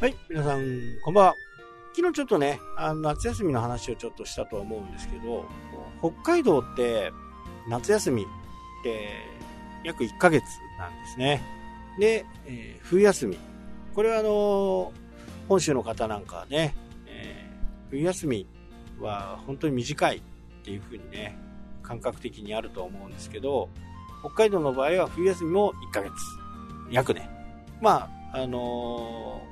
はい、皆さん、こんばんは。昨日ちょっとね、あの夏休みの話をちょっとしたとは思うんですけど、北海道って夏休みって約1ヶ月なんですね。で、えー、冬休み。これはあの本州の方なんかはね、えー、冬休みは本当に短いっていう風にね、感覚的にあると思うんですけど、北海道の場合は冬休みも1ヶ月。約ね。まあ、あの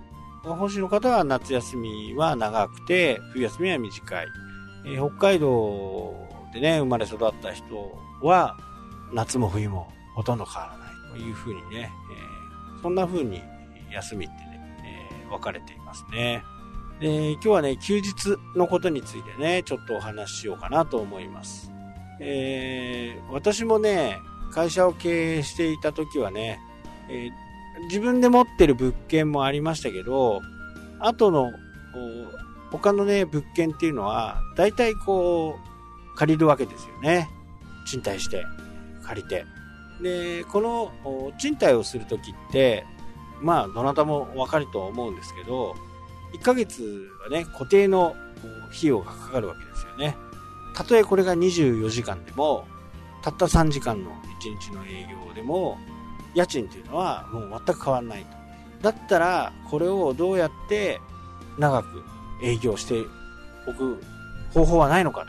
本州の方は夏休みは長くて、冬休みは短い。えー、北海道でね、生まれ育った人は、夏も冬もほとんど変わらないというふうにね、えー、そんな風に休みってね、えー、分かれていますね。で、今日はね、休日のことについてね、ちょっとお話ししようかなと思います。えー、私もね、会社を経営していた時はね、えー自分で持ってる物件もありましたけど、あとの、他のね、物件っていうのは、大体こう、借りるわけですよね。賃貸して、借りて。で、この賃貸をするときって、まあ、どなたもわかると思うんですけど、1ヶ月はね、固定の費用がかかるわけですよね。たとえこれが24時間でも、たった3時間の1日の営業でも、家賃っていうのはもう全く変わらないと。だったら、これをどうやって長く営業しておく方法はないのか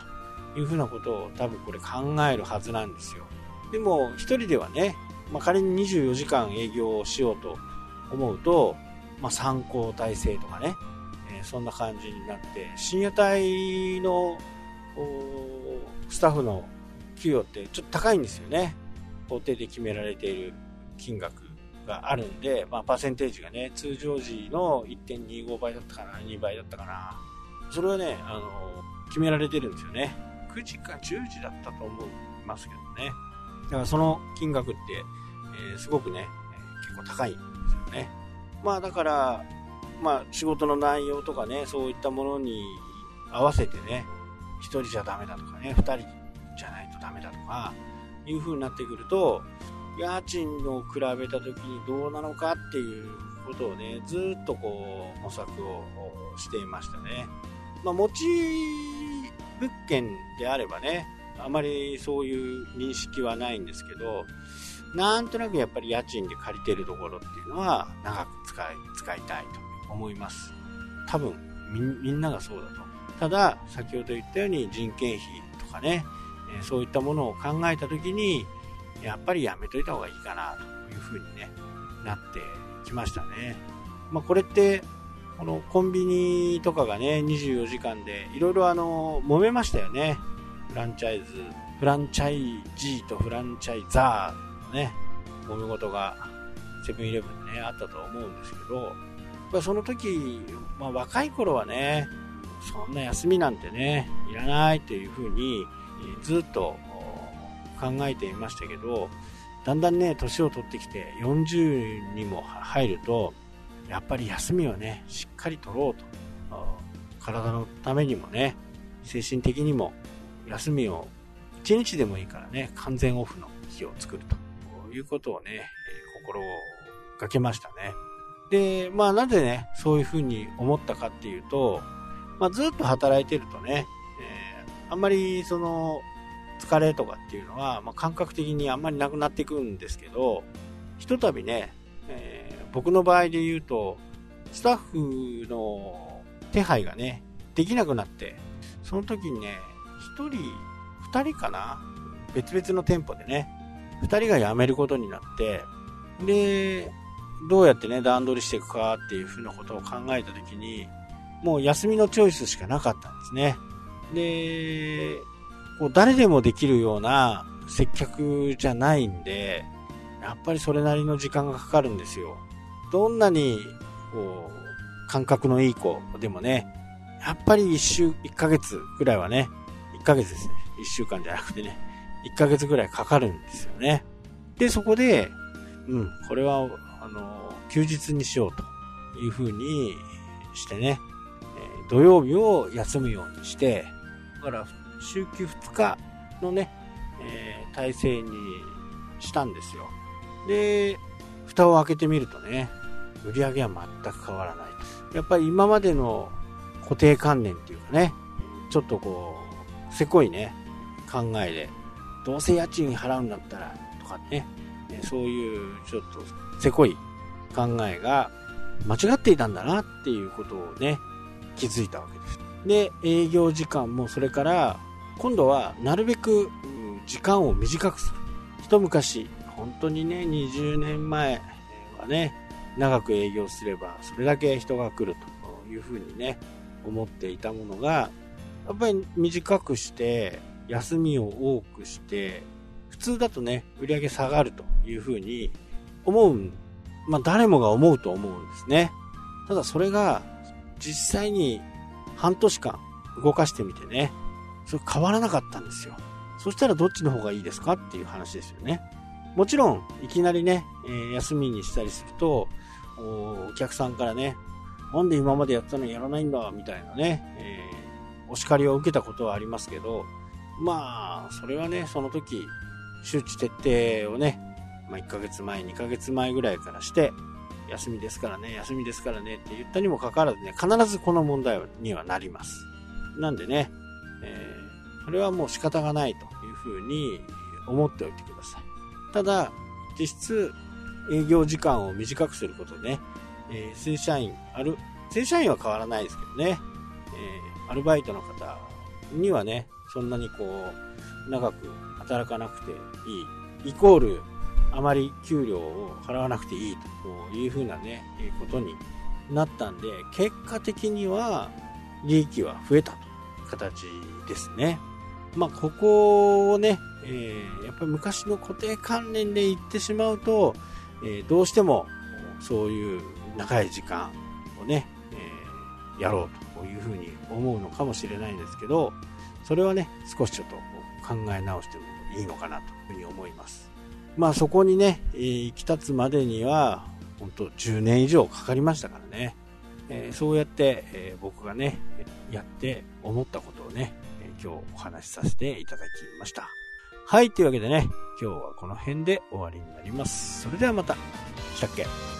というふうなことを多分これ考えるはずなんですよ。でも、一人ではね、まあ、仮に24時間営業をしようと思うと、まあ、参考体制とかね、えー、そんな感じになって、深夜帯のスタッフの給与ってちょっと高いんですよね。法定で決められている金額があるんで、まあ、パーセンテージがね、通常時の1.25倍だったかな、2倍だったかな。それはね、あの、決められてるんですよね。9時か10時だったと思いますけどね。だからその金額って、えー、すごくね、結構高いんですよね。まあだから、まあ仕事の内容とかね、そういったものに合わせてね、1人じゃダメだとかね、2人じゃないとダメだとか、いう風になってくると、家賃を比べた時にどうなのかっていうことをね、ずっとこう模索をしていましたね。まあ、持ち物件であればね、あまりそういう認識はないんですけど、なんとなくやっぱり家賃で借りてるところっていうのは長く使い使いたいと思います。多分みんながそうだと。ただ、先ほど言ったように人件費とかね、そういったものを考えた時に、やっぱりやめといた方がいいかなというふうにね、なってきましたね。まあ、これって、このコンビニとかがね、24時間でいろいろあの、揉めましたよね。フランチャイズ、フランチャイジーとフランチャイザーのね、揉め事がセブンイレブンでね、あったと思うんですけど、まその時、まあ、若い頃はね、そんな休みなんてね、いらないというふうに、ずっと考えていましたけど、だんだんね、年を取ってきて40にも入ると、やっぱり休みをね、しっかり取ろうと。体のためにもね、精神的にも休みを1日でもいいからね、完全オフの日を作るということをね、心がけましたね。で、まあなぜね、そういうふうに思ったかっていうと、まあずっと働いてるとね、えー、あんまりその疲れとかっていうのは、まあ、感覚的にあんまりなくなっていくんですけど、ひとたびね、えー、僕の場合で言うと、スタッフの手配がね、できなくなって、その時にね、1人、2人かな別々の店舗でね、2人が辞めることになって、で、どうやってね、段取りしていくかっていうふうなことを考えた時に、もう休みのチョイスしかなかったんですね。で、こう誰でもできるような接客じゃないんで、やっぱりそれなりの時間がかかるんですよ。どんなに、こう、感覚のいい子でもね、やっぱり一週、一ヶ月ぐらいはね、一ヶ月ですね。一週間じゃなくてね、一ヶ月ぐらいかかるんですよね。で、そこで、うん、これは、あの、休日にしようというふうにしてね、土曜日を休むようにして、だから週休2日のね、えー、体制にしたんですよ。で、蓋を開けてみるとね、売り上げは全く変わらない。やっぱり今までの固定観念っていうかね、ちょっとこう、せこいね、考えで、どうせ家賃払うんだったら、とかね、そういうちょっとせこい考えが間違っていたんだなっていうことをね、気づいたわけです。で、営業時間もそれから、今度はなるべく時間を短くする。一昔、本当にね、20年前はね、長く営業すれば、それだけ人が来るというふうにね、思っていたものが、やっぱり短くして、休みを多くして、普通だとね、売り上げ下がるというふうに思う、まあ誰もが思うと思うんですね。ただそれが実際に半年間動かしてみてね、それ変わらなかったんですよ。そしたらどっちの方がいいですかっていう話ですよね。もちろん、いきなりね、えー、休みにしたりすると、お客さんからね、なんで今までやったのやらないんだ、みたいなね、えー、お叱りを受けたことはありますけど、まあ、それはね、その時、周知徹底をね、まあ、1ヶ月前、2ヶ月前ぐらいからして、休みですからね、休みですからねって言ったにもかかわらずね、必ずこの問題にはなります。なんでね、えー、それはもう仕方がないというふうに思っておいてください。ただ、実質、営業時間を短くすることで、えー、正社員、ある、正社員は変わらないですけどね、えー、アルバイトの方にはね、そんなにこう、長く働かなくていい、イコール、あまり給料を払わなくていいというふうなね、ことになったんで、結果的には利益は増えたと。形ですね。まあ、ここをね、えー、やっぱり昔の固定観念で言ってしまうと、えー、どうしてもそういう長い時間をね、えー、やろうというふうに思うのかもしれないんですけど、それはね、少しちょっと考え直してもいいのかなというふうに思います。まあそこにね、え、行き立つまでには、本当10年以上かかりましたからね。えー、そうやって、えー、僕がね、やって思ったことをね、え今日お話しさせていただきました。はい、というわけでね、今日はこの辺で終わりになります。それではまた。したっけ